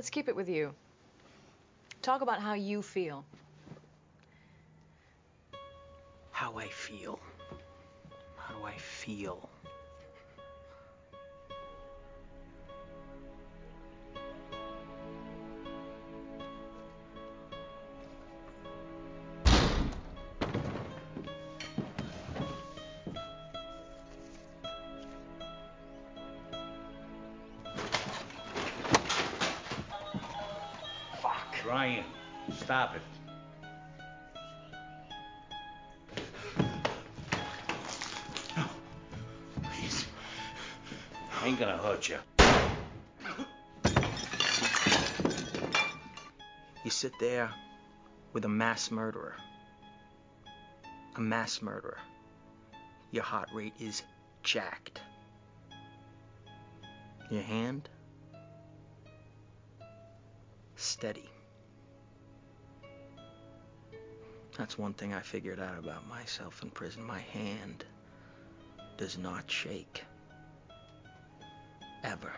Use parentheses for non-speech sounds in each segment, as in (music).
Let's keep it with you. Talk about how you feel. How I feel. How do I feel? Hurt you. You sit there with a mass murderer. A mass murderer. Your heart rate is jacked. Your hand? Steady. That's one thing I figured out about myself in prison. My hand does not shake. Ever.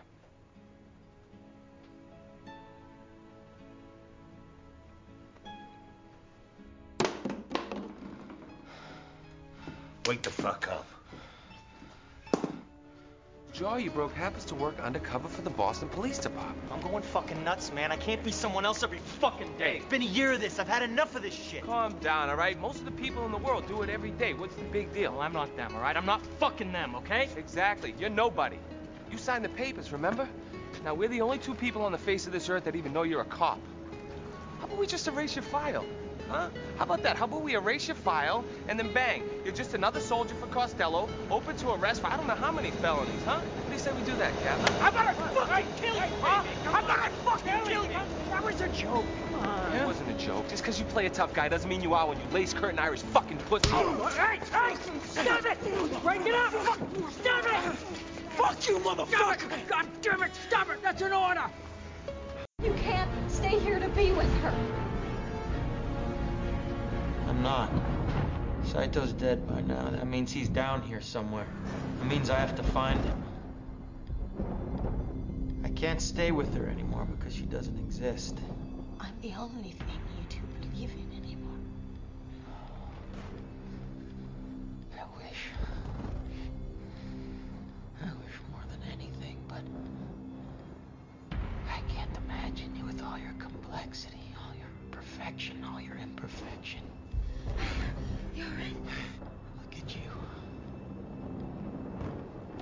Wake the fuck up. Joe, you broke happens to work undercover for the Boston Police Department. I'm going fucking nuts, man. I can't be someone else every fucking day. It's been a year of this. I've had enough of this shit. Calm down, all right? Most of the people in the world do it every day. What's the big deal? Well, I'm not them, all right? I'm not fucking them, okay? Exactly. You're nobody. You signed the papers, remember? Now, we're the only two people on the face of this earth that even know you're a cop. How about we just erase your file? Huh? How about that? How about we erase your file and then bang, you're just another soldier for Costello, open to arrest for I don't know how many felonies, huh? What do you say we do that, Captain? I'm gonna fucking kill you, huh? I'm gonna fucking kill you. That was a joke. Come on. It wasn't a joke. Just because you play a tough guy doesn't mean you are when you lace curtain Irish fucking pussy. Hey, hey, stop it! Break it up! Stop it! Fuck you, motherfucker! God damn it! Stop it! That's an order! You can't stay here to be with her. I'm not. Saito's dead by now. That means he's down here somewhere. That means I have to find him. I can't stay with her anymore because she doesn't exist. I'm the only thing with all your complexity, all your perfection, all your imperfection. You're right. Look at you.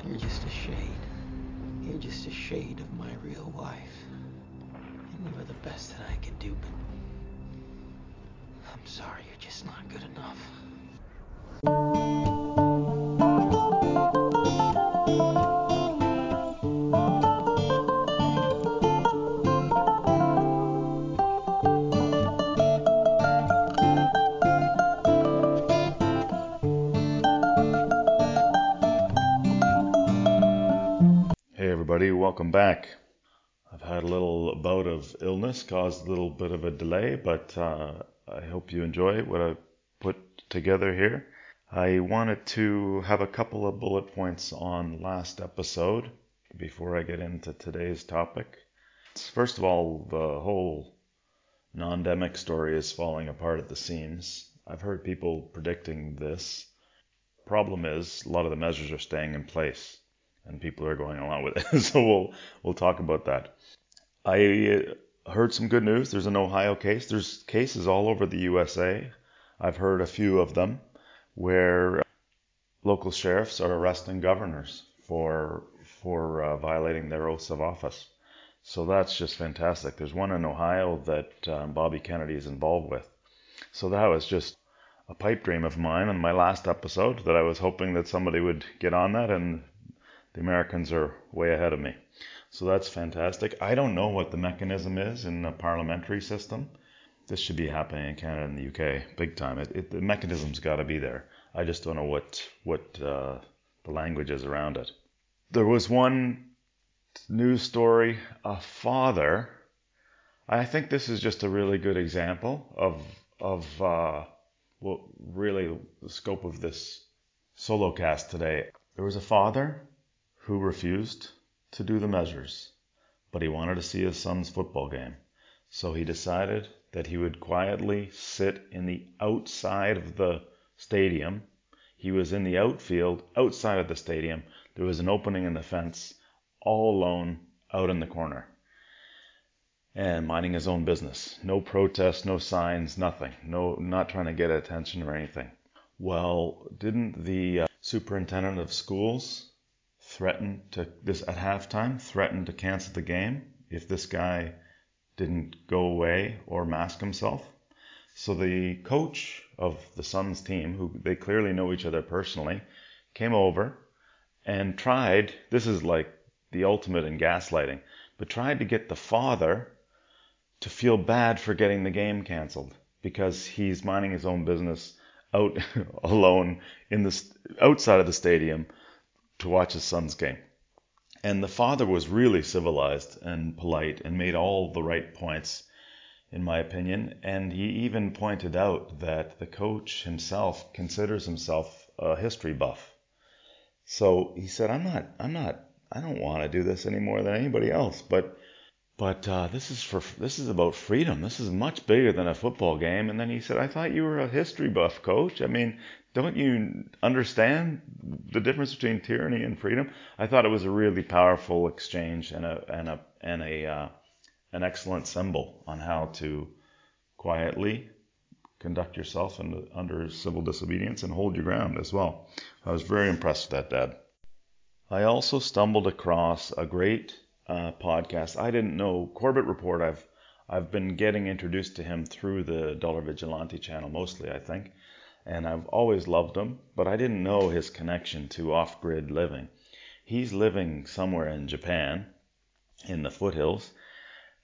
You're just a shade. You're just a shade of my real wife. And you were the best that I could do, but I'm sorry, you're just not good enough. Everybody, welcome back. I've had a little bout of illness, caused a little bit of a delay, but uh, I hope you enjoy what I put together here. I wanted to have a couple of bullet points on last episode before I get into today's topic. First of all, the whole non-demic story is falling apart at the seams. I've heard people predicting this. Problem is, a lot of the measures are staying in place and people are going along with it. (laughs) so we'll we'll talk about that. I heard some good news. There's an Ohio case. There's cases all over the USA. I've heard a few of them where local sheriffs are arresting governors for for uh, violating their oaths of office. So that's just fantastic. There's one in Ohio that um, Bobby Kennedy is involved with. So that was just a pipe dream of mine in my last episode that I was hoping that somebody would get on that and the Americans are way ahead of me. So that's fantastic. I don't know what the mechanism is in the parliamentary system. This should be happening in Canada and the UK big time. It, it, the mechanism's got to be there. I just don't know what what uh, the language is around it. There was one news story. A father. I think this is just a really good example of of uh, what really the scope of this solo cast today. There was a father who refused to do the measures, but he wanted to see his son's football game. So he decided that he would quietly sit in the outside of the stadium. He was in the outfield, outside of the stadium. There was an opening in the fence, all alone, out in the corner, and minding his own business. No protest, no signs, nothing. No, not trying to get attention or anything. Well, didn't the uh, superintendent of schools threaten to this at halftime threaten to cancel the game if this guy didn't go away or mask himself? So the coach of the son's team, who they clearly know each other personally, came over and tried. This is like the ultimate in gaslighting, but tried to get the father to feel bad for getting the game canceled because he's minding his own business out (laughs) alone in the outside of the stadium to watch his son's game. And the father was really civilized and polite and made all the right points, in my opinion. And he even pointed out that the coach himself considers himself a history buff. So he said, "I'm not, I'm not, I don't want to do this any more than anybody else, but." But uh, this is for this is about freedom. This is much bigger than a football game. And then he said, "I thought you were a history buff, coach. I mean, don't you understand the difference between tyranny and freedom?" I thought it was a really powerful exchange and a and a and a uh, an excellent symbol on how to quietly conduct yourself in, under civil disobedience and hold your ground as well. I was very impressed with that, Dad. I also stumbled across a great uh, podcast. I didn't know Corbett Report. I've I've been getting introduced to him through the Dollar Vigilante channel mostly, I think, and I've always loved him, but I didn't know his connection to off-grid living. He's living somewhere in Japan, in the foothills,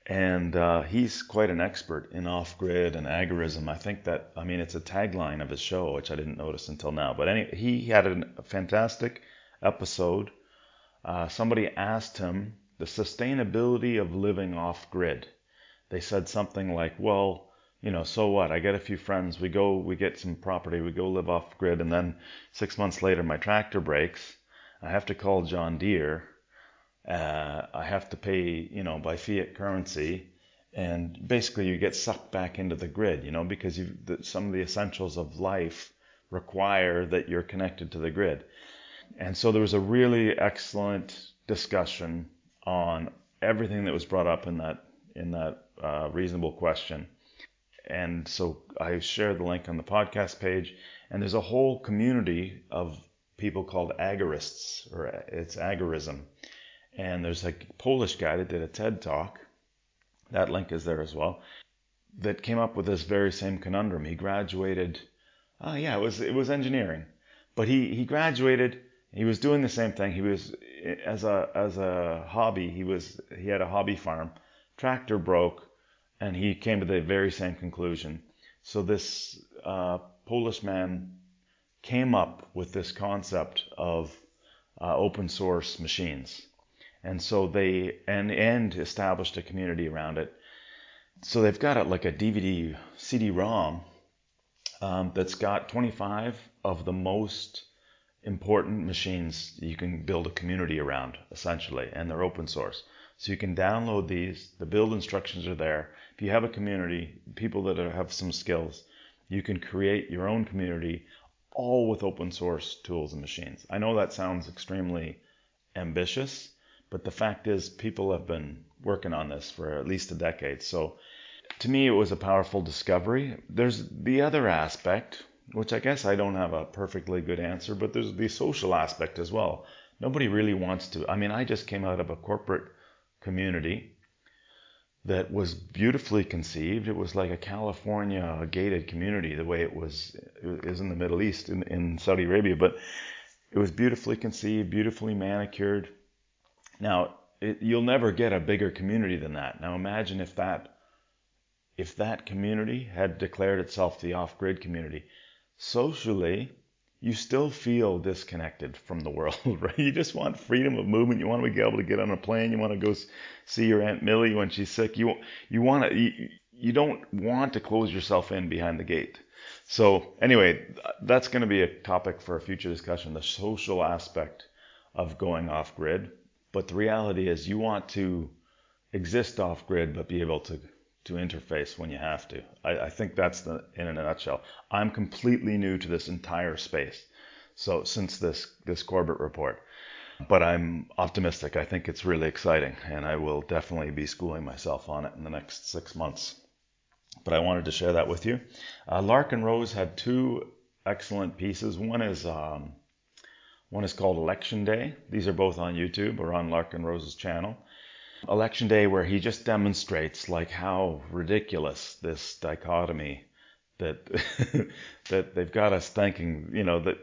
and uh, he's quite an expert in off-grid and agorism. I think that I mean it's a tagline of his show, which I didn't notice until now. But anyway, he had a fantastic episode. Uh, somebody asked him the sustainability of living off grid. They said something like, well, you know, so what? I get a few friends, we go, we get some property, we go live off grid, and then six months later, my tractor breaks. I have to call John Deere. Uh, I have to pay, you know, by fiat currency. And basically, you get sucked back into the grid, you know, because you some of the essentials of life require that you're connected to the grid. And so there was a really excellent discussion on everything that was brought up in that in that uh, reasonable question. And so I shared the link on the podcast page, and there's a whole community of people called agorists, or it's agorism. And there's a Polish guy that did a TED talk. That link is there as well. That came up with this very same conundrum. He graduated. Oh yeah, it was it was engineering, but he he graduated he was doing the same thing. He was as a as a hobby. He was he had a hobby farm. Tractor broke, and he came to the very same conclusion. So this uh, Polish man came up with this concept of uh, open source machines, and so they and and established a community around it. So they've got it like a DVD CD-ROM um, that's got 25 of the most important machines you can build a community around, essentially, and they're open source. So you can download these. The build instructions are there. If you have a community, people that have some skills, you can create your own community all with open source tools and machines. I know that sounds extremely ambitious, but the fact is people have been working on this for at least a decade. So to me, it was a powerful discovery. There's the other aspect, which I guess I don't have a perfectly good answer, but there's the social aspect as well. Nobody really wants to. I mean, I just came out of a corporate community that was beautifully conceived. It was like a California gated community, the way it was is in the Middle East, in, in Saudi Arabia. But it was beautifully conceived, beautifully manicured. Now, it, you'll never get a bigger community than that. Now, imagine if that if that community had declared itself the off-grid community socially, you still feel disconnected from the world, (laughs) right? You just want freedom of movement. You want to be able to get on a plane. You want to go see your aunt Millie when she's sick. You you want to you, you don't want to close yourself in behind the gate. So anyway, that's going to be a topic for a future discussion, the social aspect of going off grid. But the reality is you want to exist off grid but be able to to interface when you have to. I, I think that's the in a nutshell. I'm completely new to this entire space. So since this this Corbett report, but I'm optimistic. I think it's really exciting, and I will definitely be schooling myself on it in the next six months. But I wanted to share that with you. Uh, Larken Rose had two excellent pieces. One is um, one is called Election Day. These are both on YouTube or on Larken Rose's channel. Election Day, where he just demonstrates like how ridiculous this dichotomy that (laughs) that they've got us thinking, you know, that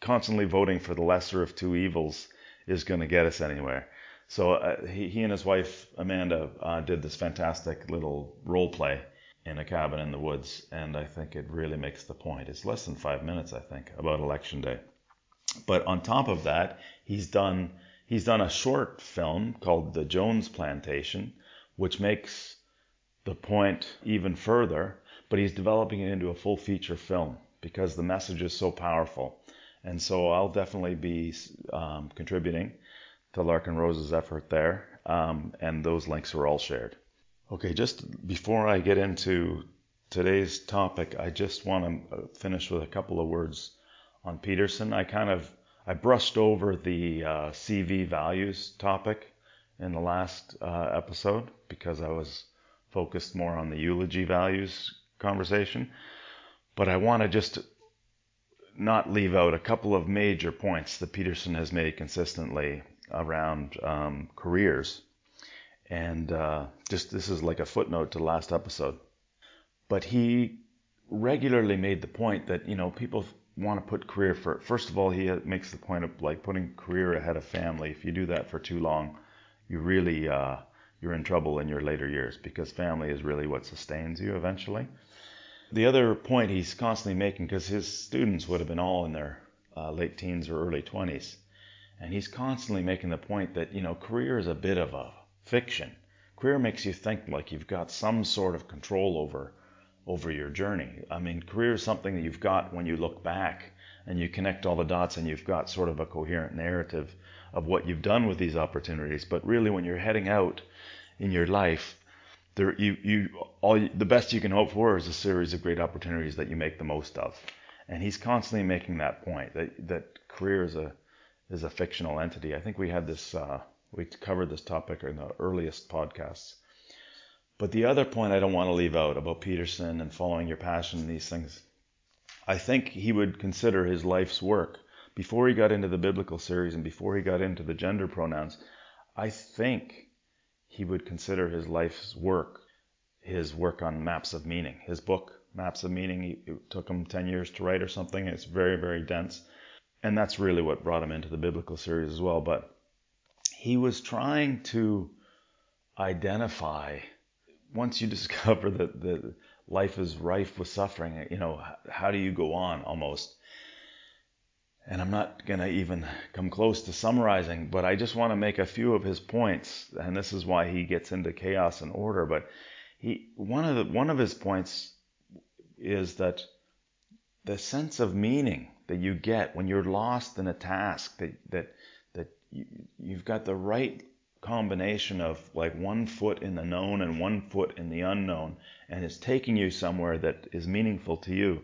constantly voting for the lesser of two evils is going to get us anywhere. So uh, he, he and his wife Amanda uh, did this fantastic little role play in a cabin in the woods, and I think it really makes the point. It's less than five minutes, I think, about election day. But on top of that, he's done he's done a short film called The Jones Plantation, which makes the point even further. But he's developing it into a full feature film because the message is so powerful. And so I'll definitely be um, contributing to Larken Rose's effort there, um, and those links are all shared. Okay, just before I get into today's topic, I just want to uh, finish with a couple of words on Peterson. I kind of I brushed over the uh, CV values topic in the last uh, episode because I was focused more on the eulogy values conversation, but I want to just not leave out a couple of major points that Peterson has made consistently around um, careers. And uh, just this is like a footnote to the last episode. But he regularly made the point that, you know, people want to put career first. first of all he makes the point of like putting career ahead of family if you do that for too long you really uh, you're in trouble in your later years because family is really what sustains you eventually the other point he's constantly making, because his students would have been all in their uh, late teens or early 20s, and he's constantly making the point that, you know, career is a bit of a fiction. Career makes you think like you've got some sort of control over over your journey. I mean, career is something that you've got when you look back and you connect all the dots and you've got sort of a coherent narrative of what you've done with these opportunities. But really, when you're heading out in your life, there you you all the best you can hope for is a series of great opportunities that you make the most of. And he's constantly making that point that that career is a is a fictional entity. I think we had this uh, we covered this topic in the earliest podcasts. But the other point I don't want to leave out about Peterson and following your passion and these things, I think he would consider his life's work before he got into the biblical series and before he got into the gender pronouns. I think he would consider his life's work his work on maps of meaning. His book, Maps of Meaning, it took him 10 years to write or something. It's very, very dense. And that's really what brought him into the biblical series as well. But he was trying to identify, once you (laughs) discover that, that life is rife with suffering, you know, how do you go on almost? and I'm not going to even come close to summarizing, but I just want to make a few of his points, and this is why he gets into chaos and order. But he one of the one of his points is that the sense of meaning that you get when you're lost in a task that that that you, you've got the right combination of like one foot in the known and one foot in the unknown, and it's taking you somewhere that is meaningful to you.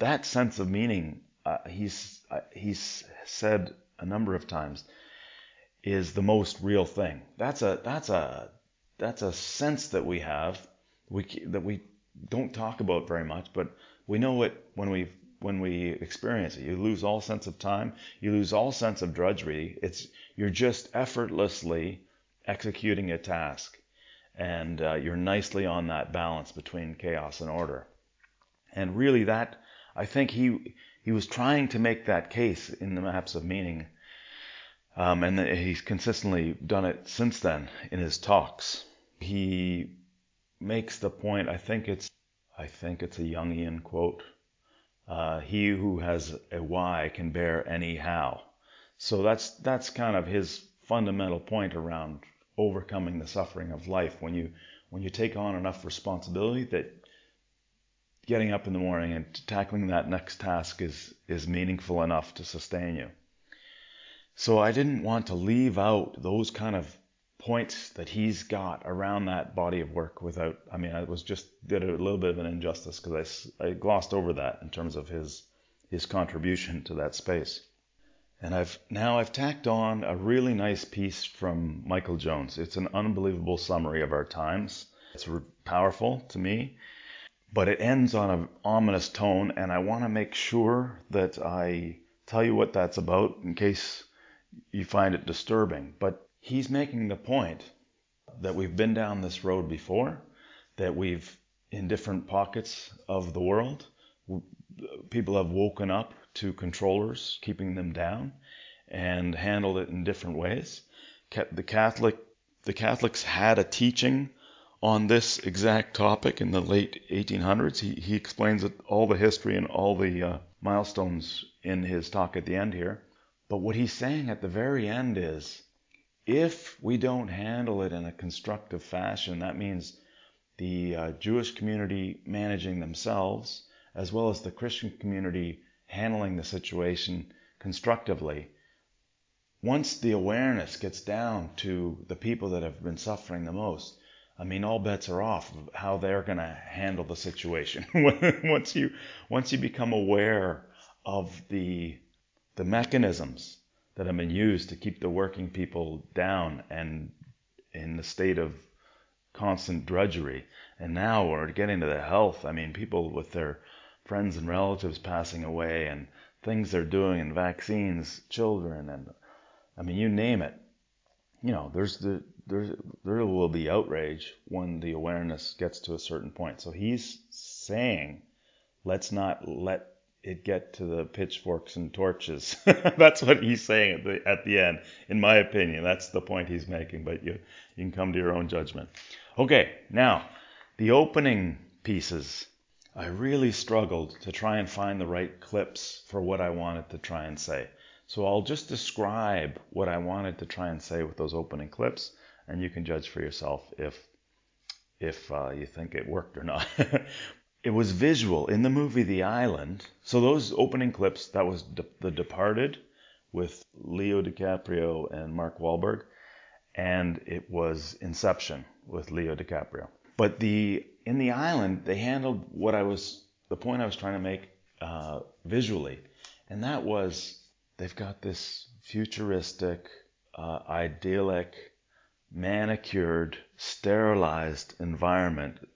That sense of meaning uh, he's uh, he's said a number of times is the most real thing. That's a that's a that's a sense that we have we that we don't talk about very much, but we know it when we when we experience it. You lose all sense of time. You lose all sense of drudgery. It's you're just effortlessly executing a task, and uh, you're nicely on that balance between chaos and order. And really, that I think he he was trying to make that case in the maps of meaning. Um, and he's consistently done it since then in his talks. He makes the point, I think it's, I think it's a Jungian quote. Uh, he who has a why can bear any how. So that's, that's kind of his fundamental point around overcoming the suffering of life. When you, when you take on enough responsibility that getting up in the morning and tackling that next task is is meaningful enough to sustain you. So I didn't want to leave out those kind of points that he's got around that body of work without I mean I was just did a little bit of an injustice because I, I glossed over that in terms of his his contribution to that space. And I've now I've tacked on a really nice piece from Michael Jones. It's an unbelievable summary of our times. It's powerful to me, but it ends on an ominous tone, and I want to make sure that I tell you what that's about in case you find it disturbing. But he's making the point that we've been down this road before, that we've in different pockets of the world, people have woken up to controllers keeping them down and handled it in different ways. The Catholic the Catholics had a teaching on this exact topic in the late 1800s. He, he explains all the history and all the uh, milestones in his talk at the end here. But what he's saying at the very end is if we don't handle it in a constructive fashion, that means the uh, Jewish community managing themselves, as well as the Christian community handling the situation constructively. Once the awareness gets down to the people that have been suffering the most, I mean, all bets are off of how they're going to handle the situation. (laughs) once you once you become aware of the the mechanisms that have been used to keep the working people down and in a state of constant drudgery. And now we're getting to the health. I mean, people with their friends and relatives passing away and things they're doing and vaccines, children, and I mean, you name it. You know, there's the there's there will be outrage when the awareness gets to a certain point. So he's saying, let's not let it get to the pitchforks and torches. (laughs) that's what he's saying at the at the end, in my opinion. That's the point he's making, but you you can come to your own judgment. Okay, now the opening pieces. I really struggled to try and find the right clips for what I wanted to try and say. So I'll just describe what I wanted to try and say with those opening clips, and you can judge for yourself if if uh, you think it worked or not. (laughs) it was visual in the movie The Island. So those opening clips, that was De- The Departed with Leo DiCaprio and Mark Wahlberg, and it was Inception with Leo DiCaprio. But the in The Island, they handled what I was the point I was trying to make uh, visually, and that was they've got this futuristic, uh, idyllic, manicured, sterilized environment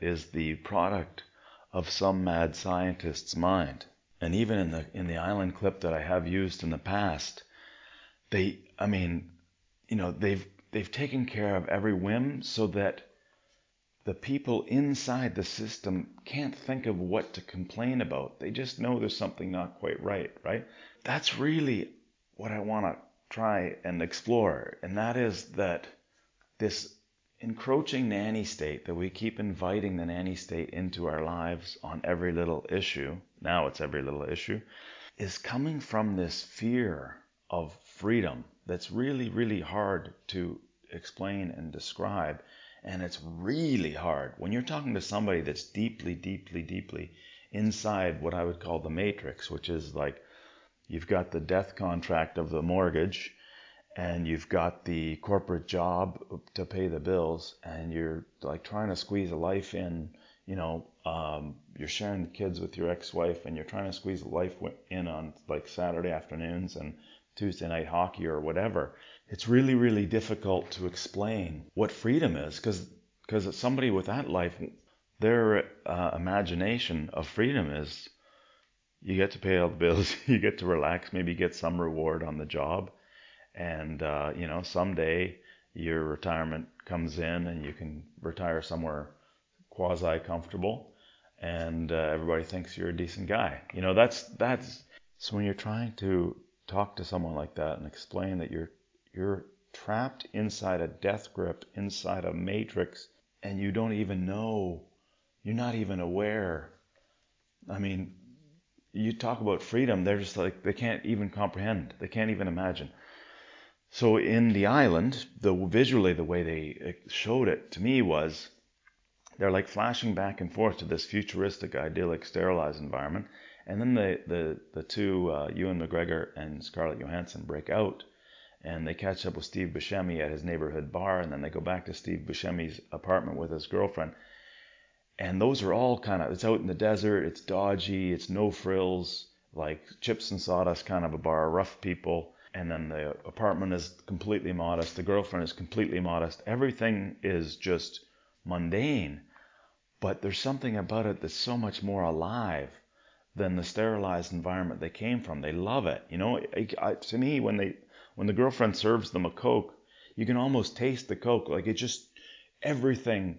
is the product of some mad scientist's mind. And even in the in the island clip that I have used in the past, they I mean, you know, they've they've taken care of every whim so that the people inside the system can't think of what to complain about. They just know there's something not quite right, right? That's really what I want to try and explore. And that is that this encroaching nanny state that we keep inviting the nanny state into our lives on every little issue, now it's every little issue, is coming from this fear of freedom that's really, really hard to explain and describe. And it's really hard when you're talking to somebody that's deeply, deeply, deeply inside what I would call the matrix, which is like you've got the death contract of the mortgage and you've got the corporate job to pay the bills and you're like trying to squeeze a life in you know um, you're sharing the kids with your ex-wife and you're trying to squeeze life in on like saturday afternoons and tuesday night hockey or whatever it's really really difficult to explain what freedom is because because somebody with that life their uh, imagination of freedom is you get to pay all the (laughs) bills you get to relax maybe get some reward on the job and uh, you know someday your retirement comes in and you can retire somewhere quasi comfortable and uh, everybody thinks you're a decent guy. You know that's that's so when you're trying to talk to someone like that and explain that you're you're trapped inside a death grip inside a matrix and you don't even know. You're not even aware. I mean you talk about freedom they're just like they can't even comprehend they can't even imagine. So in the island, the visually the way they showed it to me was they're like flashing back and forth to this futuristic, idyllic, sterilized environment, and then the the the two uh, Ewan McGregor and Scarlett Johansson break out, and they catch up with Steve Buscemi at his neighborhood bar, and then they go back to Steve Buscemi's apartment with his girlfriend. And those are all kind of, it's out in the desert, it's dodgy, it's no frills, like chips and sawdust kind of a bar, rough people. And then the apartment is completely modest, the girlfriend is completely modest. Everything is just mundane, but there's something about it that's so much more alive than the sterilized environment they came from. They love it. You know, I, to me, when they when the girlfriend serves them a Coke, you can almost taste the Coke. Like it just everything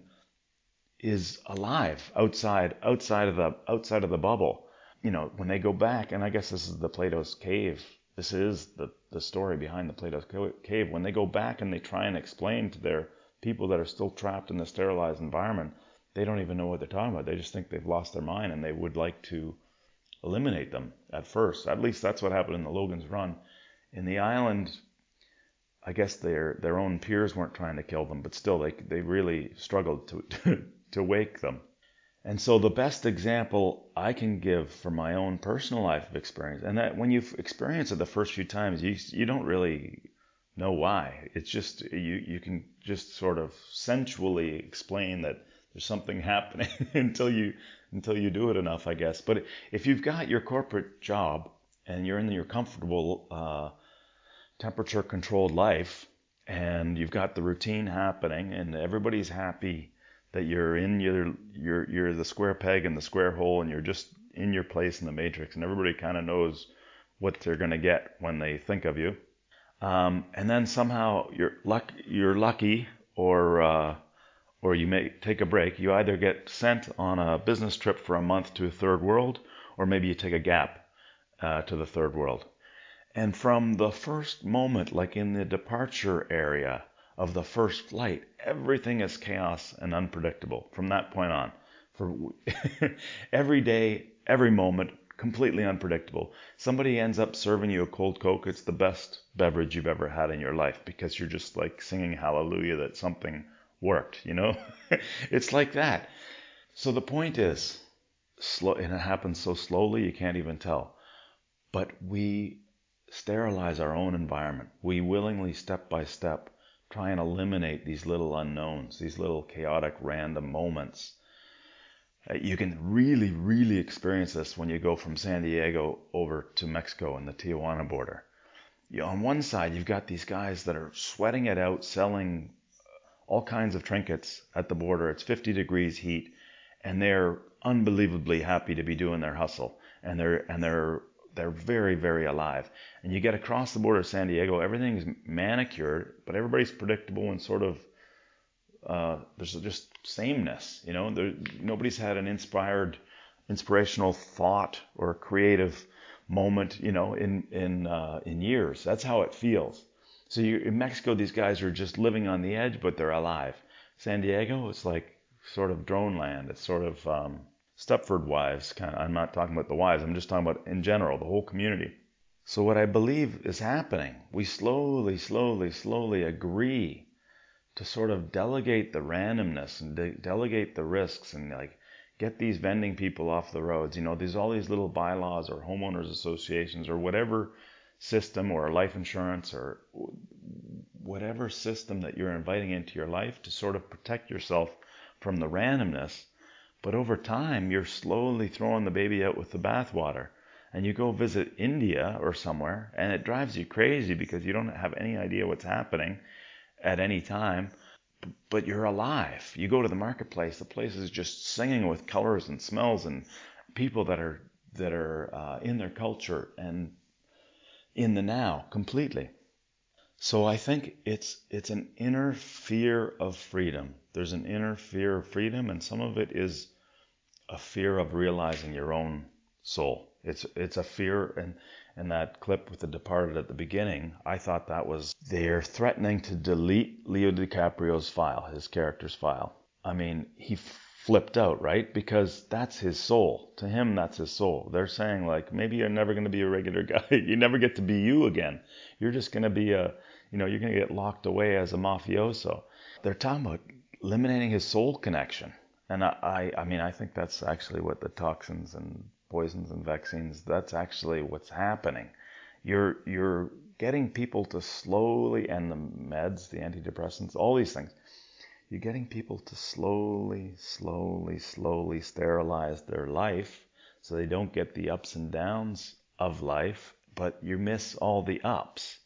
is alive outside outside of the outside of the bubble. You know, when they go back, and I guess this is the Plato's cave. This is the the story behind the Plato's cave. When they go back and they try and explain to their people that are still trapped in the sterilized environment, they don't even know what they're talking about. They just think they've lost their mind and they would like to eliminate them at first. At least that's what happened in the Logan's Run. In the island, I guess their their own peers weren't trying to kill them, but still they they really struggled to (laughs) to, wake them. And so the best example I can give from my own personal life of experience, and that when you've experienced it the first few times, you you don't really know why. It's just you you can just sort of sensually explain that there's something (laughs) happening until you until you do it enough, I guess. But if you've got your corporate job and you're in your comfortable uh, temperature controlled life and you've got the routine happening and everybody's happy that you're in your you're you're the square peg in the square hole and you're just in your place in the matrix and everybody kind of knows what they're going to get when they think of you um, and then somehow you're luck you're lucky or uh, or you may take a break. You either get sent on a business trip for a month to a third world, or maybe you take a gap uh, to the third world. And from the first moment, like in the departure area of the first flight, everything is chaos and unpredictable from that point on. For (laughs) every day, every moment, completely unpredictable. Somebody ends up serving you a cold Coke. It's the best beverage you've ever had in your life because you're just like singing hallelujah that something worked, you know? (laughs) it's like that. So the point is, slow, and it happens so slowly you can't even tell. But we sterilize our own environment. We willingly, step by step, try and eliminate these little unknowns, these little chaotic, random moments. Uh, you can really, really experience this when you go from San Diego over to Mexico and the Tijuana border. You on one side, you've got these guys that are sweating it out, selling all kinds of trinkets at the border. It's 50 degrees heat, and they're unbelievably happy to be doing their hustle, and they're and they're they're very very alive. And you get across the border of San Diego, everything's manicured, but everybody's predictable and sort of uh, there's just sameness. You know, there, nobody's had an inspired, inspirational thought or creative moment. You know, in in uh, in years. That's how it feels. So you, in Mexico, these guys are just living on the edge, but they're alive. San Diego, it's like sort of drone land. It's sort of um, Stepford wives kind of. I'm not talking about the wives. I'm just talking about in general the whole community. So what I believe is happening, we slowly, slowly, slowly agree to sort of delegate the randomness and de- delegate the risks and like get these vending people off the roads. You know, there's all these little bylaws or homeowners associations or whatever system or life insurance or whatever system that you're inviting into your life to sort of protect yourself from the randomness. But over time, you're slowly throwing the baby out with the bathwater. And you go visit India or somewhere, and it drives you crazy because you don't have any idea what's happening at any time. But you're alive. You go to the marketplace, the place is just singing with colors and smells and people that are that are uh, in their culture and in the now completely. So I think it's it's an inner fear of freedom. There's an inner fear of freedom, and some of it is a fear of realizing your own soul. It's it's a fear, and and that clip with the Departed at the beginning, I thought that was they're threatening to delete Leo DiCaprio's file, his character's file. I mean, he flipped out, right? Because that's his soul. To him, that's his soul. They're saying, like, maybe you're never going to be a regular guy. (laughs) you never get to be you again. You're just going to be a, you know, you're going to get locked away as a mafioso. They're talking about eliminating his soul connection. And I, I, I mean, I think that's actually what the toxins and poisons and vaccines, that's actually what's happening. You're, you're getting people to slowly, and the meds, the antidepressants, all these things, you're getting people to slowly, slowly, slowly sterilize their life so they don't get the ups and downs of life, but you miss all the ups.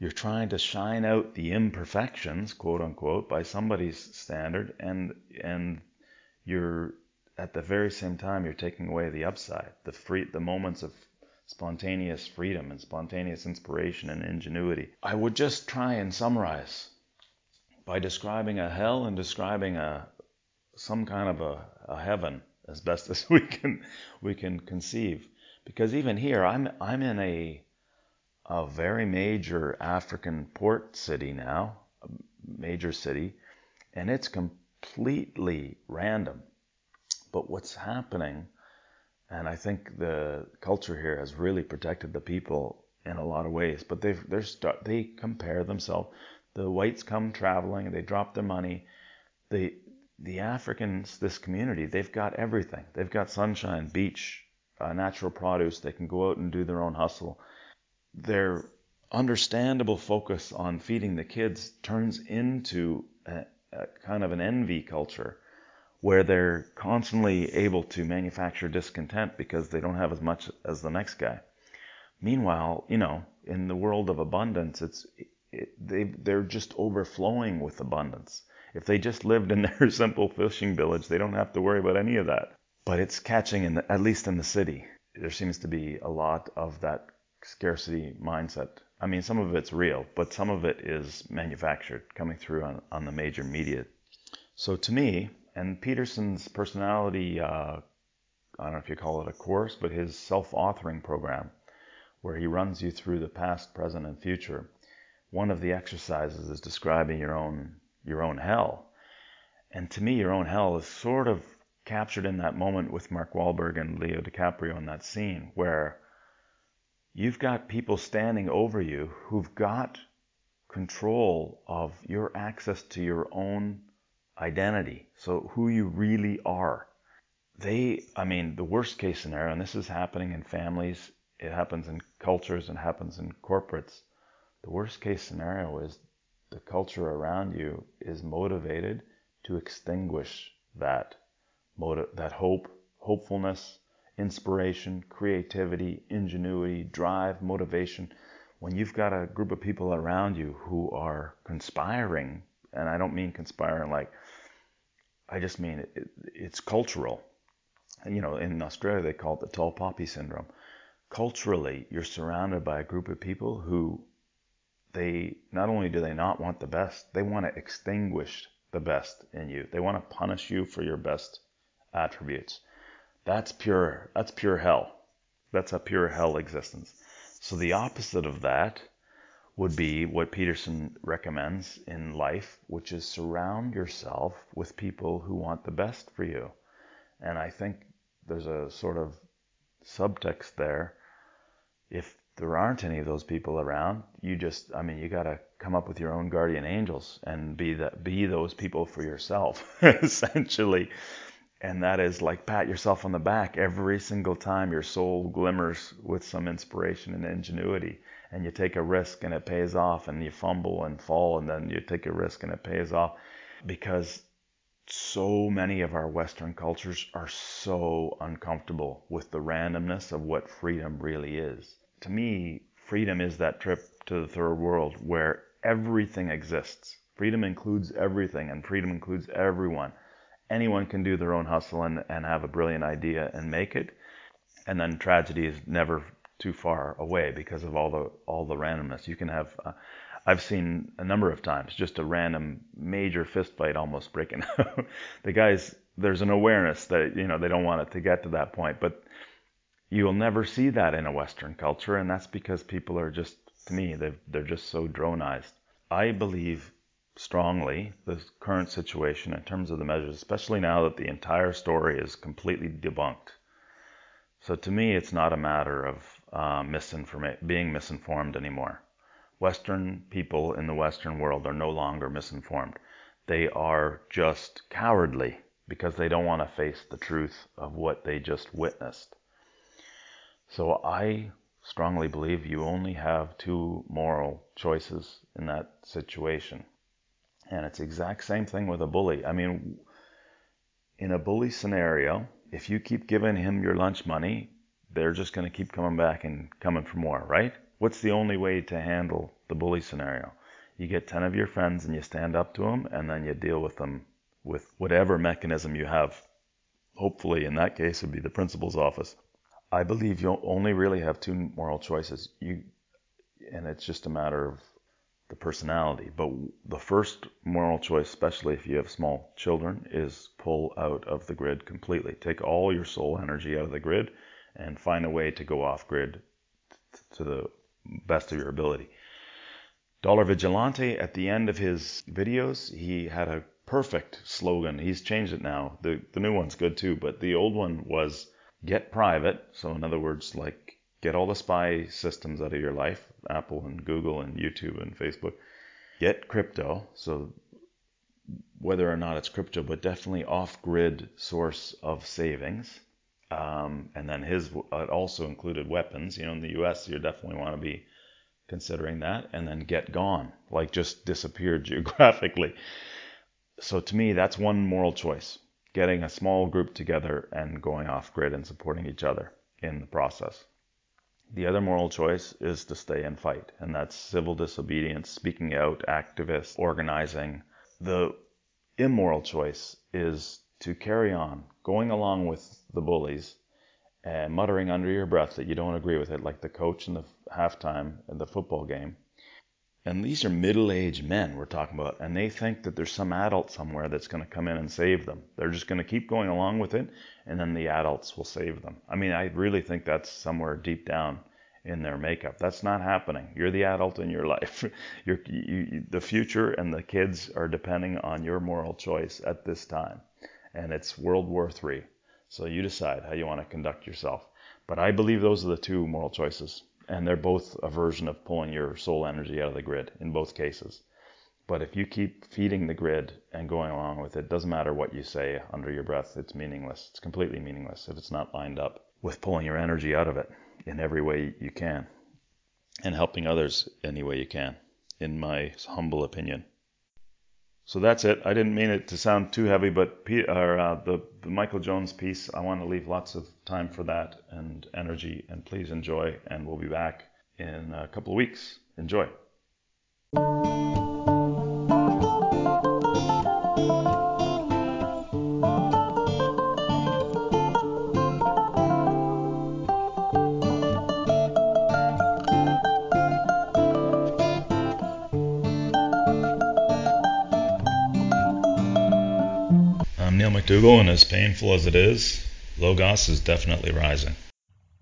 You're trying to shine out the imperfections, quote unquote, by somebody's standard, and and you're at the very same time you're taking away the upside, the free, the moments of spontaneous freedom and spontaneous inspiration and ingenuity. I would just try and summarize by describing a hell and describing a some kind of a, a heaven as best (laughs) as we can we can conceive. Because even here, I'm I'm in a a very major African port city now, a major city, and it's completely random. But what's happening, and I think the culture here has really protected the people in a lot of ways. But they they're start, they compare themselves. The whites come traveling, they drop their money. The the Africans, this community, they've got everything. They've got sunshine, beach, uh, natural produce. They can go out and do their own hustle their understandable focus on feeding the kids turns into a, a kind of an envy culture where they're constantly able to manufacture discontent because they don't have as much as the next guy. Meanwhile, you know, in the world of abundance, it's it, they they're just overflowing with abundance. If they just lived in (laughs) their simple fishing village, they don't have to worry about any of that. But it's catching in the, at least in the city. There seems to be a lot of that scarcity mindset. I mean, some of it's real, but some of it is manufactured, coming through on, on the major media. So to me, and Peterson's personality, uh, I don't know if you call it a course, but his self-authoring program, where he runs you through the past, present, and future. One of the exercises is describing your own your own hell, and to me, your own hell is sort of captured in that moment with Mark Wahlberg and Leo DiCaprio in that scene where You've got people standing over you who've got control of your access to your own identity. So, who you really are. They, I mean, the worst case scenario, and this is happening in families, it happens in cultures, and happens in corporates. The worst case scenario is the culture around you is motivated to extinguish that motive, that hope, hopefulness, inspiration, creativity, ingenuity, drive, motivation, when you've got a group of people around you who are conspiring, and I don't mean conspiring like, I just mean it, it, it's cultural. And, you know, in Australia they call it the tall poppy syndrome. Culturally, you're surrounded by a group of people who they not only do they not want the best, they want to extinguish the best in you. They want to punish you for your best attributes. That's pure that's pure hell. That's a pure hell existence. So the opposite of that would be what Peterson recommends in life, which is surround yourself with people who want the best for you. And I think there's a sort of subtext there. If there aren't any of those people around, you just I mean you got to come up with your own guardian angels and be that be those people for yourself (laughs) essentially and that is like pat yourself on the back every single time your soul glimmers with some inspiration and ingenuity and you take a risk and it pays off and you fumble and fall and then you take a risk and it pays off because so many of our western cultures are so uncomfortable with the randomness of what freedom really is. To me freedom is that trip to the third world where everything exists. Freedom includes everything and freedom includes everyone anyone can do their own hustle and, and have a brilliant idea and make it. And then tragedy is never too far away because of all the all the randomness. You can have uh, I've seen a number of times just a random major fist fight almost breaking (laughs) out. the guys there's an awareness that you know they don't want it to get to that point, but you'll never see that in a Western culture, and that's because people are just to me they they're just so dronized. I believe strongly the current situation in terms of the measures, especially now that the entire story is completely debunked. So to me, it's not a matter of uh, misinforma- being misinformed anymore. Western people in the Western world are no longer misinformed. They are just cowardly because they don't want to face the truth of what they just witnessed. So I strongly believe you only have two moral choices in that situation. And it's exact same thing with a bully. I mean, in a bully scenario, if you keep giving him your lunch money, they're just going to keep coming back and coming for more, right? What's the only way to handle the bully scenario? You get 10 of your friends and you stand up to them and then you deal with them with whatever mechanism you have. Hopefully, in that case, it would be the principal's office. I believe you only really have two moral choices. You, and it's just a matter of the personality. But the first moral choice, especially if you have small children, is pull out of the grid completely. Take all your soul energy out of the grid and find a way to go off grid to the best of your ability. Dollar Vigilante, at the end of his videos, he had a perfect slogan. He's changed it now. The, the new one's good too, but the old one was get private. So, in other words, like get all the spy systems out of your life Apple and Google and YouTube and Facebook. Get crypto. So, whether or not it's crypto, but definitely off grid source of savings. Um, and then his it also included weapons. You know, in the US, you definitely want to be considering that. And then get gone, like just disappear (laughs) geographically. So, to me, that's one moral choice getting a small group together and going off grid and supporting each other in the process. The other moral choice is to stay and fight, and that's civil disobedience, speaking out, activists, organizing. The immoral choice is to carry on, going along with the bullies and muttering under your breath that you don't agree with it, like the coach in the halftime in the football game, and these are middle aged men we're talking about, and they think that there's some adult somewhere that's going to come in and save them. They're just going to keep going along with it, and then the adults will save them. I mean, I really think that's somewhere deep down in their makeup. That's not happening. You're the adult in your (laughs) life. You're, you, the future and the kids are depending on your moral choice at this time. And it's World War III. So you decide how you want to conduct yourself. But I believe those are the two moral choices and they're both a version of pulling your soul energy out of the grid in both cases. But if you keep feeding the grid and going along with it, doesn't matter what you say under your breath, it's meaningless. It's completely meaningless if it's not lined up with pulling your energy out of it in every way you can and helping others any way you can, in my humble opinion. So that's it. I didn't mean it to sound too heavy, but or, uh, the, the, Michael Jones piece, I want to leave lots of time for that and energy, and please enjoy. And we'll be back in a couple of weeks. Enjoy. McDougall, and as painful as it is, Logos is definitely rising.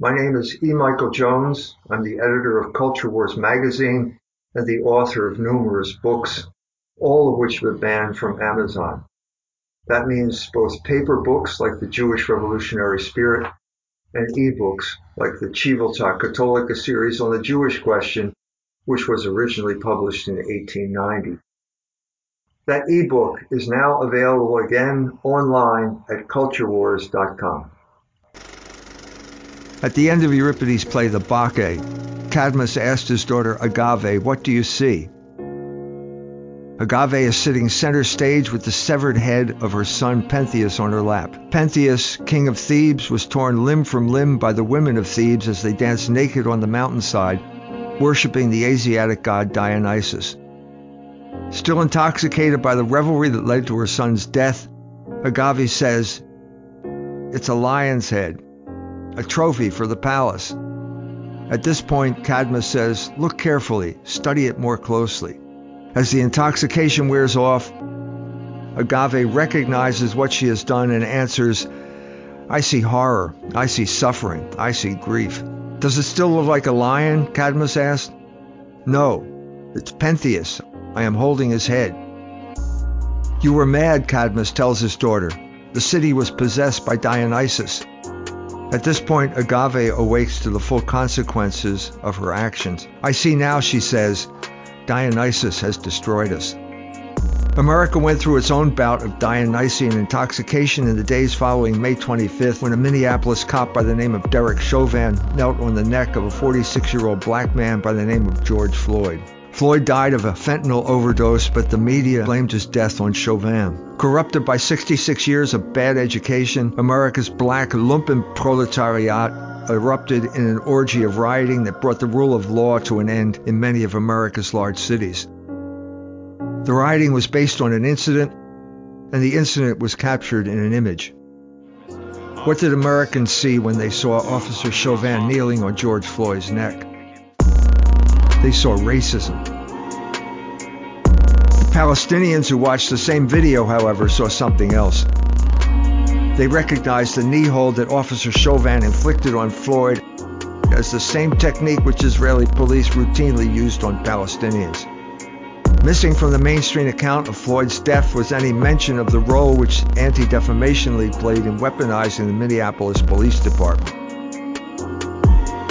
My name is E. Michael Jones. I'm the editor of Culture Wars magazine and the author of numerous books, all of which were banned from Amazon. That means both paper books like The Jewish Revolutionary Spirit and ebooks like the Civiltà Cattolica series on the Jewish question, which was originally published in 1890. That ebook is now available again online at culturewars.com. At the end of Euripides' play The Bacchae, Cadmus asked his daughter Agave, What do you see? Agave is sitting center stage with the severed head of her son Pentheus on her lap. Pentheus, king of Thebes, was torn limb from limb by the women of Thebes as they danced naked on the mountainside, worshiping the Asiatic god Dionysus. Still intoxicated by the revelry that led to her son's death, Agave says, It's a lion's head, a trophy for the palace. At this point, Cadmus says, Look carefully, study it more closely. As the intoxication wears off, Agave recognizes what she has done and answers, I see horror, I see suffering, I see grief. Does it still look like a lion? Cadmus asked. No, it's Pentheus, I am holding his head. You were mad, Cadmus tells his daughter. The city was possessed by Dionysus. At this point, Agave awakes to the full consequences of her actions. I see now, she says, Dionysus has destroyed us. America went through its own bout of Dionysian intoxication in the days following May 25th when a Minneapolis cop by the name of Derek Chauvin knelt on the neck of a 46 year old black man by the name of George Floyd. Floyd died of a fentanyl overdose, but the media blamed his death on Chauvin. Corrupted by 66 years of bad education, America's black lumpen proletariat erupted in an orgy of rioting that brought the rule of law to an end in many of America's large cities. The rioting was based on an incident, and the incident was captured in an image. What did Americans see when they saw Officer Chauvin kneeling on George Floyd's neck? They saw racism. Palestinians who watched the same video, however, saw something else. They recognized the knee hold that Officer Chauvin inflicted on Floyd as the same technique which Israeli police routinely used on Palestinians. Missing from the mainstream account of Floyd's death was any mention of the role which Anti Defamation League played in weaponizing the Minneapolis Police Department.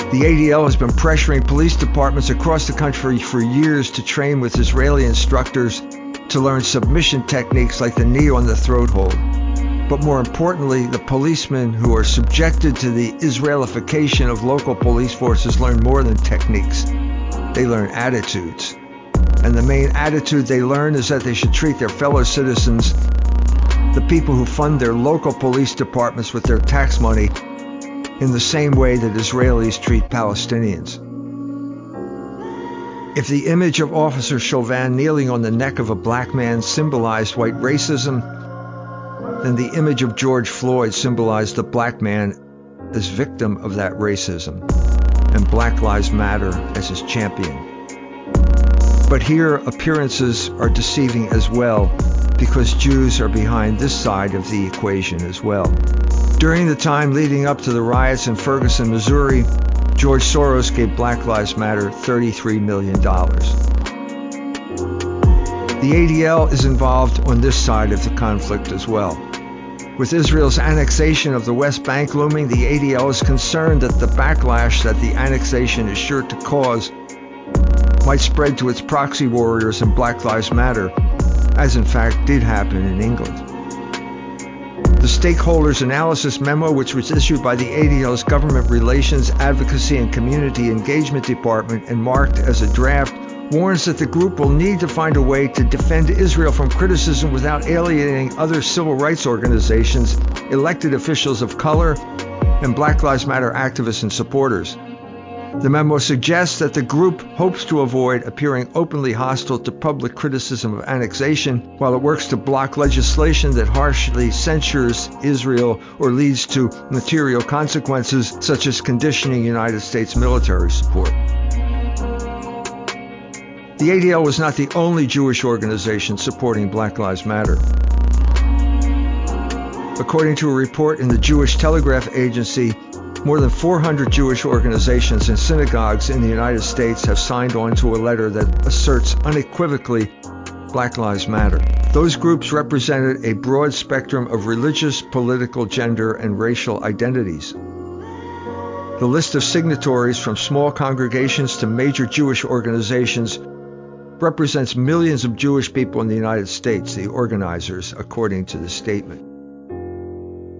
The ADL has been pressuring police departments across the country for years to train with Israeli instructors to learn submission techniques like the knee on the throat hold. But more importantly, the policemen who are subjected to the Israelification of local police forces learn more than techniques. They learn attitudes. And the main attitude they learn is that they should treat their fellow citizens, the people who fund their local police departments with their tax money, in the same way that Israelis treat Palestinians. If the image of Officer Chauvin kneeling on the neck of a black man symbolized white racism, then the image of George Floyd symbolized the black man as victim of that racism and Black Lives Matter as his champion. But here, appearances are deceiving as well because Jews are behind this side of the equation as well. During the time leading up to the riots in Ferguson, Missouri, George Soros gave Black Lives Matter $33 million. The ADL is involved on this side of the conflict as well. With Israel's annexation of the West Bank looming, the ADL is concerned that the backlash that the annexation is sure to cause might spread to its proxy warriors in Black Lives Matter, as in fact did happen in England. The Stakeholders Analysis Memo, which was issued by the ADL's Government Relations, Advocacy, and Community Engagement Department and marked as a draft, warns that the group will need to find a way to defend Israel from criticism without alienating other civil rights organizations, elected officials of color, and Black Lives Matter activists and supporters. The memo suggests that the group hopes to avoid appearing openly hostile to public criticism of annexation while it works to block legislation that harshly censures Israel or leads to material consequences such as conditioning United States military support. The ADL was not the only Jewish organization supporting Black Lives Matter. According to a report in the Jewish Telegraph Agency, more than 400 Jewish organizations and synagogues in the United States have signed on to a letter that asserts unequivocally Black Lives Matter. Those groups represented a broad spectrum of religious, political, gender, and racial identities. The list of signatories from small congregations to major Jewish organizations represents millions of Jewish people in the United States, the organizers, according to the statement.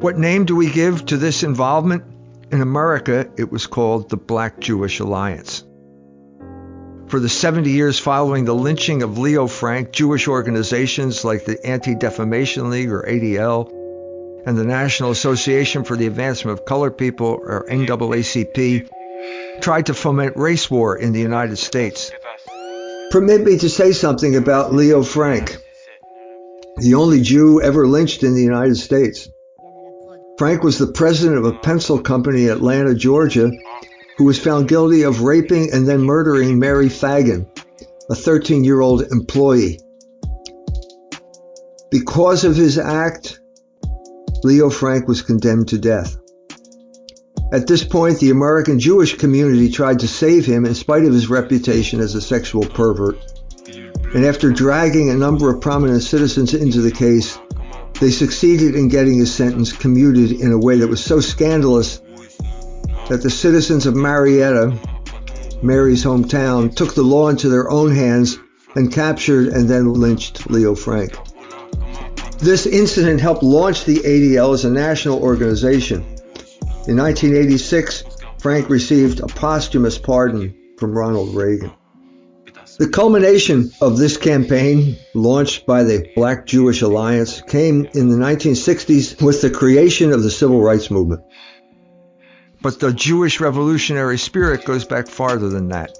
What name do we give to this involvement? In America, it was called the Black Jewish Alliance. For the 70 years following the lynching of Leo Frank, Jewish organizations like the Anti Defamation League, or ADL, and the National Association for the Advancement of Colored People, or NAACP, tried to foment race war in the United States. Permit me to say something about Leo Frank, the only Jew ever lynched in the United States. Frank was the president of a pencil company in Atlanta, Georgia, who was found guilty of raping and then murdering Mary Phagan, a 13 year old employee. Because of his act, Leo Frank was condemned to death. At this point, the American Jewish community tried to save him in spite of his reputation as a sexual pervert. And after dragging a number of prominent citizens into the case, they succeeded in getting his sentence commuted in a way that was so scandalous that the citizens of Marietta, Mary's hometown, took the law into their own hands and captured and then lynched Leo Frank. This incident helped launch the ADL as a national organization. In 1986, Frank received a posthumous pardon from Ronald Reagan. The culmination of this campaign, launched by the Black Jewish Alliance, came in the 1960s with the creation of the Civil Rights Movement. But the Jewish revolutionary spirit goes back farther than that.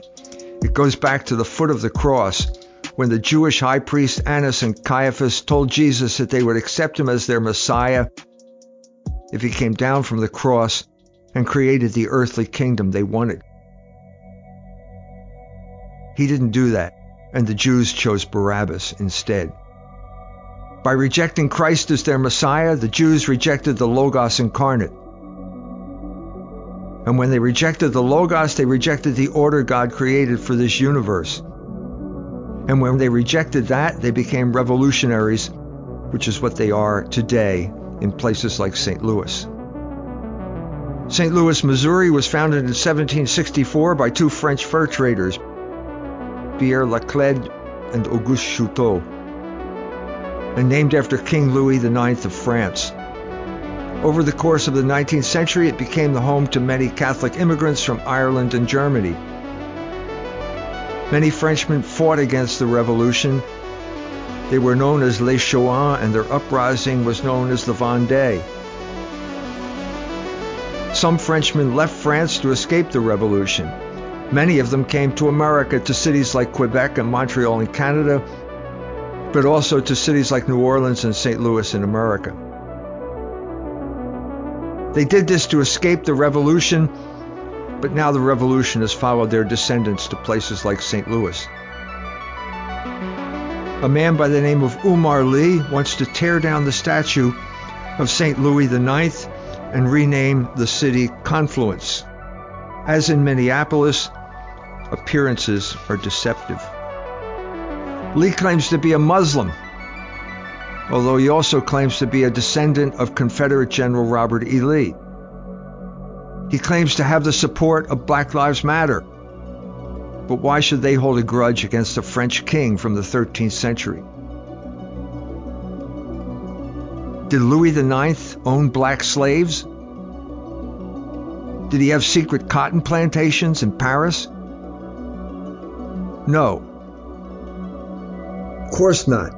It goes back to the foot of the cross, when the Jewish high priest Annas and Caiaphas told Jesus that they would accept him as their Messiah if he came down from the cross and created the earthly kingdom they wanted. He didn't do that, and the Jews chose Barabbas instead. By rejecting Christ as their Messiah, the Jews rejected the Logos incarnate. And when they rejected the Logos, they rejected the order God created for this universe. And when they rejected that, they became revolutionaries, which is what they are today in places like St. Louis. St. Louis, Missouri was founded in 1764 by two French fur traders, Pierre Laclede and Auguste Chouteau, and named after King Louis IX of France. Over the course of the 19th century, it became the home to many Catholic immigrants from Ireland and Germany. Many Frenchmen fought against the revolution. They were known as Les Chouans, and their uprising was known as the Vendée. Some Frenchmen left France to escape the revolution. Many of them came to America, to cities like Quebec and Montreal in Canada, but also to cities like New Orleans and St. Louis in America. They did this to escape the revolution, but now the revolution has followed their descendants to places like St. Louis. A man by the name of Umar Lee wants to tear down the statue of St. Louis IX and rename the city Confluence. As in Minneapolis, appearances are deceptive. Lee claims to be a Muslim, although he also claims to be a descendant of Confederate General Robert E. Lee. He claims to have the support of Black Lives Matter. But why should they hold a grudge against a French king from the 13th century? Did Louis IX own black slaves? Did he have secret cotton plantations in Paris? No. Of course not.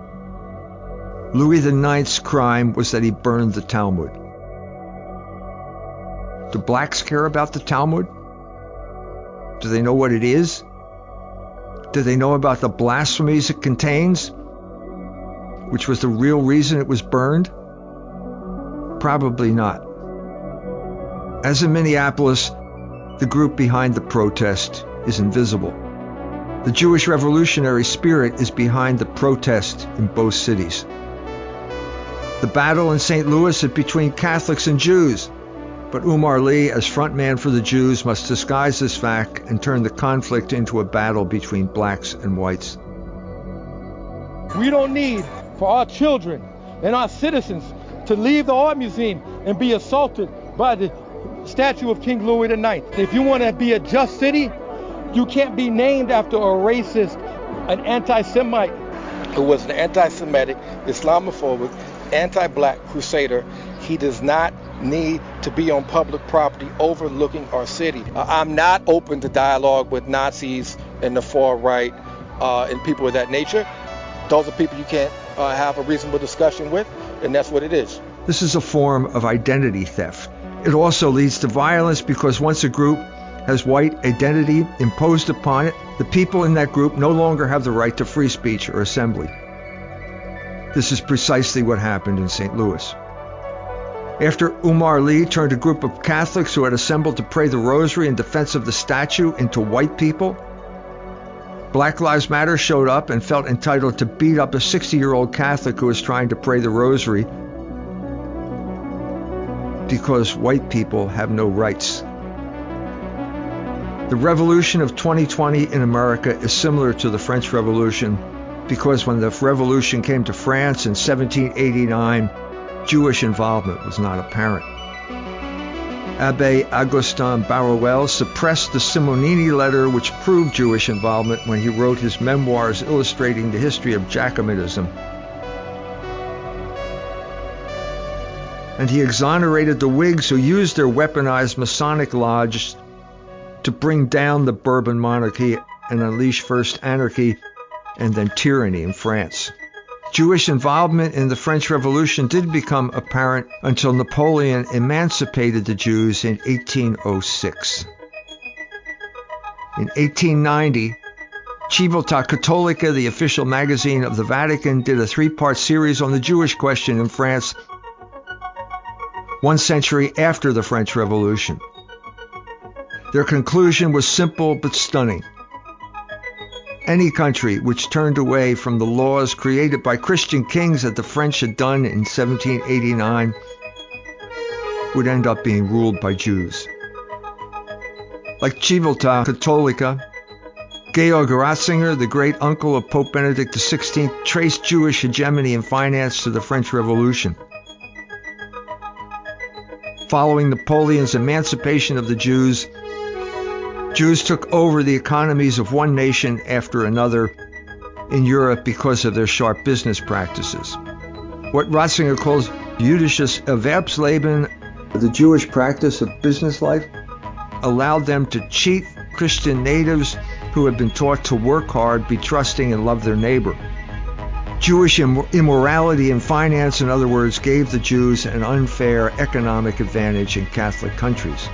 Louis IX's crime was that he burned the Talmud. Do blacks care about the Talmud? Do they know what it is? Do they know about the blasphemies it contains? Which was the real reason it was burned? Probably not. As in Minneapolis, the group behind the protest is invisible. The Jewish revolutionary spirit is behind the protest in both cities. The battle in St. Louis is between Catholics and Jews, but Umar Lee, as frontman for the Jews, must disguise this fact and turn the conflict into a battle between blacks and whites. We don't need for our children and our citizens to leave the art museum and be assaulted by the statue of King Louis IX. If you want to be a just city, you can't be named after a racist, an anti-Semite who was an anti-Semitic, Islamophobic, anti-black crusader. He does not need to be on public property overlooking our city. Uh, I'm not open to dialogue with Nazis and the far right uh, and people of that nature. Those are people you can't uh, have a reasonable discussion with, and that's what it is. This is a form of identity theft. It also leads to violence because once a group has white identity imposed upon it, the people in that group no longer have the right to free speech or assembly. This is precisely what happened in St. Louis. After Umar Lee turned a group of Catholics who had assembled to pray the rosary in defense of the statue into white people, Black Lives Matter showed up and felt entitled to beat up a 60 year old Catholic who was trying to pray the rosary because white people have no rights. The revolution of 2020 in America is similar to the French Revolution because when the revolution came to France in 1789, Jewish involvement was not apparent. Abbe Augustin Barruel suppressed the Simonini letter which proved Jewish involvement when he wrote his memoirs illustrating the history of Jacobinism. And he exonerated the Whigs who used their weaponized Masonic lodge to bring down the Bourbon monarchy and unleash first anarchy and then tyranny in France. Jewish involvement in the French Revolution did become apparent until Napoleon emancipated the Jews in 1806. In 1890, Civiltà Cattolica, the official magazine of the Vatican, did a three part series on the Jewish question in France, one century after the French Revolution. Their conclusion was simple but stunning. Any country which turned away from the laws created by Christian kings that the French had done in 1789 would end up being ruled by Jews. Like Civiltà Cattolica, Georg Ratzinger, the great uncle of Pope Benedict XVI, traced Jewish hegemony in finance to the French Revolution. Following Napoleon's emancipation of the Jews, Jews took over the economies of one nation after another in Europe because of their sharp business practices. What Ratzinger calls jüdisches Erwerbsleben, the Jewish practice of business life, allowed them to cheat Christian natives who had been taught to work hard, be trusting, and love their neighbor. Jewish immorality in finance, in other words, gave the Jews an unfair economic advantage in Catholic countries.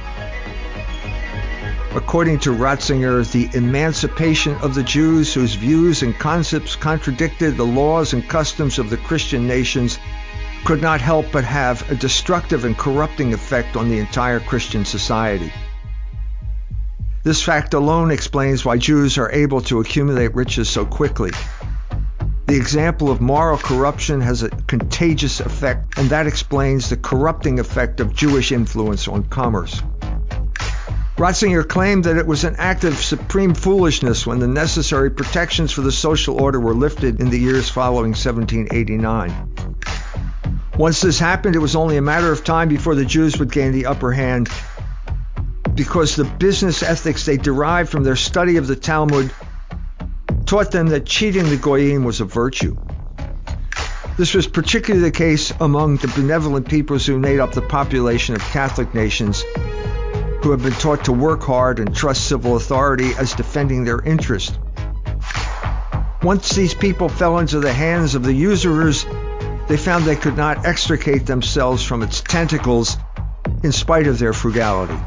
According to Ratzinger, the emancipation of the Jews, whose views and concepts contradicted the laws and customs of the Christian nations, could not help but have a destructive and corrupting effect on the entire Christian society. This fact alone explains why Jews are able to accumulate riches so quickly. The example of moral corruption has a contagious effect, and that explains the corrupting effect of Jewish influence on commerce. Ratzinger claimed that it was an act of supreme foolishness when the necessary protections for the social order were lifted in the years following 1789. Once this happened, it was only a matter of time before the Jews would gain the upper hand because the business ethics they derived from their study of the Talmud taught them that cheating the Goyim was a virtue. This was particularly the case among the benevolent peoples who made up the population of Catholic nations who have been taught to work hard and trust civil authority as defending their interest. Once these people fell into the hands of the usurers, they found they could not extricate themselves from its tentacles in spite of their frugality.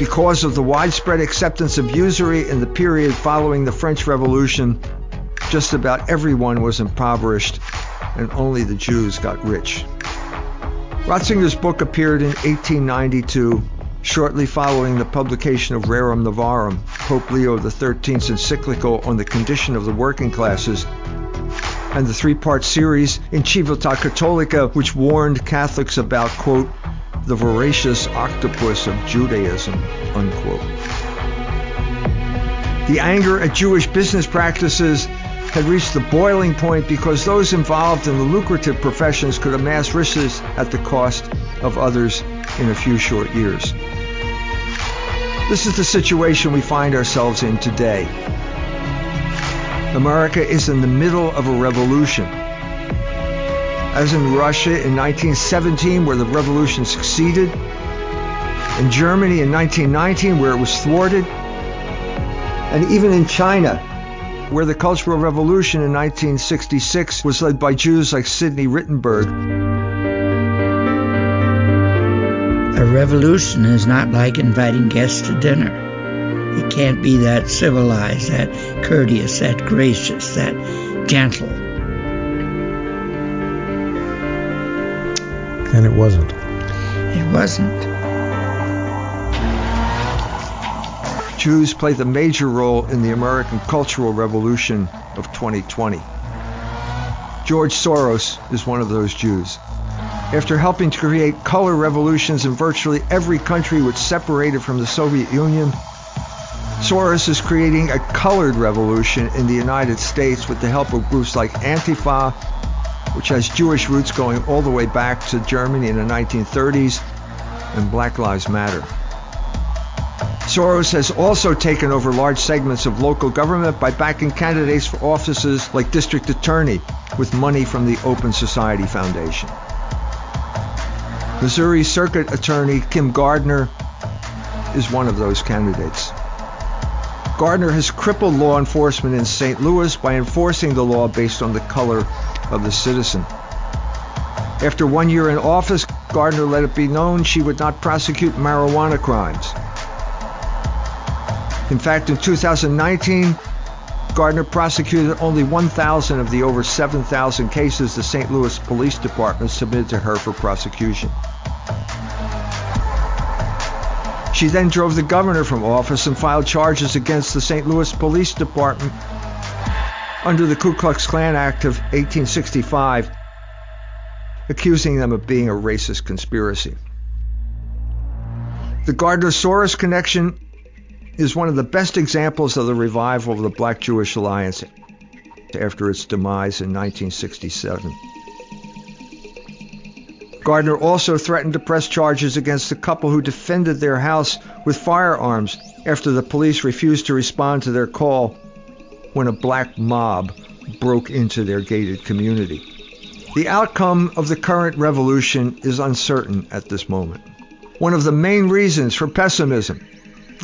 Because of the widespread acceptance of usury in the period following the French Revolution, just about everyone was impoverished and only the Jews got rich. Ratzinger's book appeared in 1892 shortly following the publication of Rerum Novarum, Pope Leo XIII's encyclical on the condition of the working classes, and the three part series in Civiltà Cattolica, which warned Catholics about, quote, the voracious octopus of Judaism, unquote. The anger at Jewish business practices had reached the boiling point because those involved in the lucrative professions could amass riches at the cost of others in a few short years. This is the situation we find ourselves in today. America is in the middle of a revolution. As in Russia in 1917, where the revolution succeeded, in Germany in 1919, where it was thwarted, and even in China, where the Cultural Revolution in 1966 was led by Jews like Sidney Rittenberg. A revolution is not like inviting guests to dinner. It can't be that civilized, that courteous, that gracious, that gentle. And it wasn't. It wasn't. Jews played a major role in the American Cultural Revolution of 2020. George Soros is one of those Jews. After helping to create color revolutions in virtually every country which separated from the Soviet Union, Soros is creating a colored revolution in the United States with the help of groups like Antifa, which has Jewish roots going all the way back to Germany in the 1930s, and Black Lives Matter. Soros has also taken over large segments of local government by backing candidates for offices like district attorney with money from the Open Society Foundation. Missouri Circuit Attorney Kim Gardner is one of those candidates. Gardner has crippled law enforcement in St. Louis by enforcing the law based on the color of the citizen. After one year in office, Gardner let it be known she would not prosecute marijuana crimes. In fact, in 2019, Gardner prosecuted only 1,000 of the over 7,000 cases the St. Louis Police Department submitted to her for prosecution. She then drove the governor from office and filed charges against the St. Louis Police Department under the Ku Klux Klan Act of 1865, accusing them of being a racist conspiracy. The Gardner Soros connection is one of the best examples of the revival of the Black Jewish Alliance after its demise in 1967. Gardner also threatened to press charges against the couple who defended their house with firearms after the police refused to respond to their call when a black mob broke into their gated community. The outcome of the current revolution is uncertain at this moment. One of the main reasons for pessimism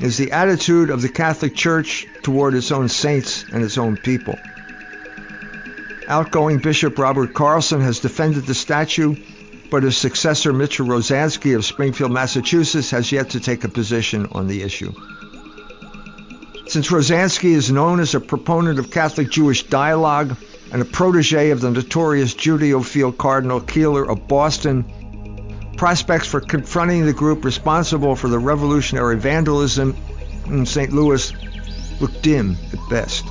is the attitude of the Catholic Church toward its own saints and its own people. Outgoing Bishop Robert Carlson has defended the statue, but his successor Mitchell Rozanski of Springfield, Massachusetts has yet to take a position on the issue. Since Rozanski is known as a proponent of Catholic Jewish dialogue and a protege of the notorious Judeophile Cardinal Keeler of Boston, Prospects for confronting the group responsible for the revolutionary vandalism in St. Louis look dim at best.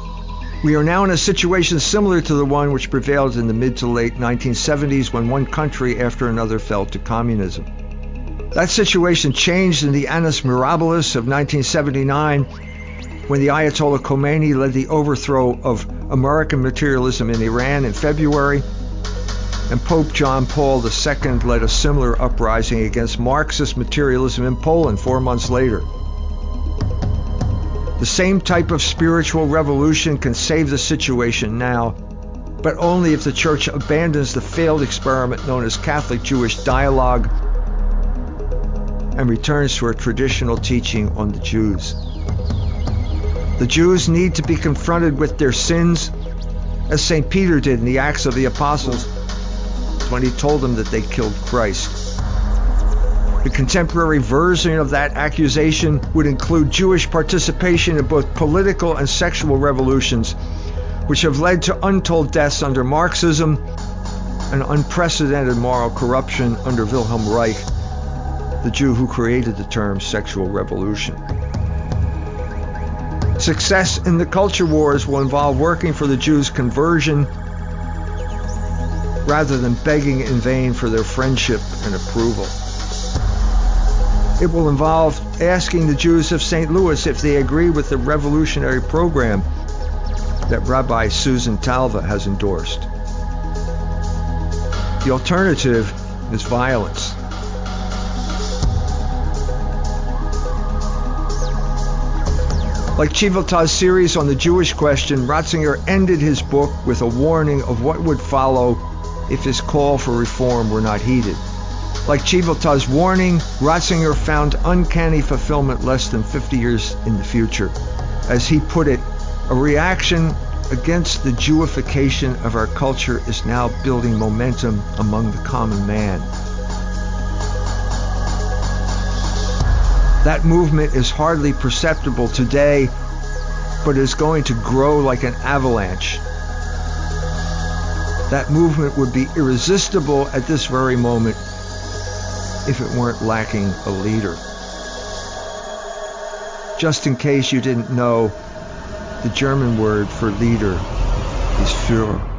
We are now in a situation similar to the one which prevailed in the mid to late 1970s when one country after another fell to communism. That situation changed in the Annus Mirabilis of 1979 when the Ayatollah Khomeini led the overthrow of American materialism in Iran in February and Pope John Paul II led a similar uprising against Marxist materialism in Poland four months later. The same type of spiritual revolution can save the situation now, but only if the Church abandons the failed experiment known as Catholic Jewish dialogue and returns to a traditional teaching on the Jews. The Jews need to be confronted with their sins, as St. Peter did in the Acts of the Apostles when he told them that they killed Christ. The contemporary version of that accusation would include Jewish participation in both political and sexual revolutions, which have led to untold deaths under Marxism and unprecedented moral corruption under Wilhelm Reich, the Jew who created the term sexual revolution. Success in the culture wars will involve working for the Jews' conversion rather than begging in vain for their friendship and approval. It will involve asking the Jews of St. Louis if they agree with the revolutionary program that Rabbi Susan Talve has endorsed. The alternative is violence. Like Civiltà's series on the Jewish question, Ratzinger ended his book with a warning of what would follow if his call for reform were not heeded. Like Civiltà's warning, Ratzinger found uncanny fulfillment less than 50 years in the future. As he put it, a reaction against the Jewification of our culture is now building momentum among the common man. That movement is hardly perceptible today, but is going to grow like an avalanche that movement would be irresistible at this very moment if it weren't lacking a leader. Just in case you didn't know, the German word for leader is Führer.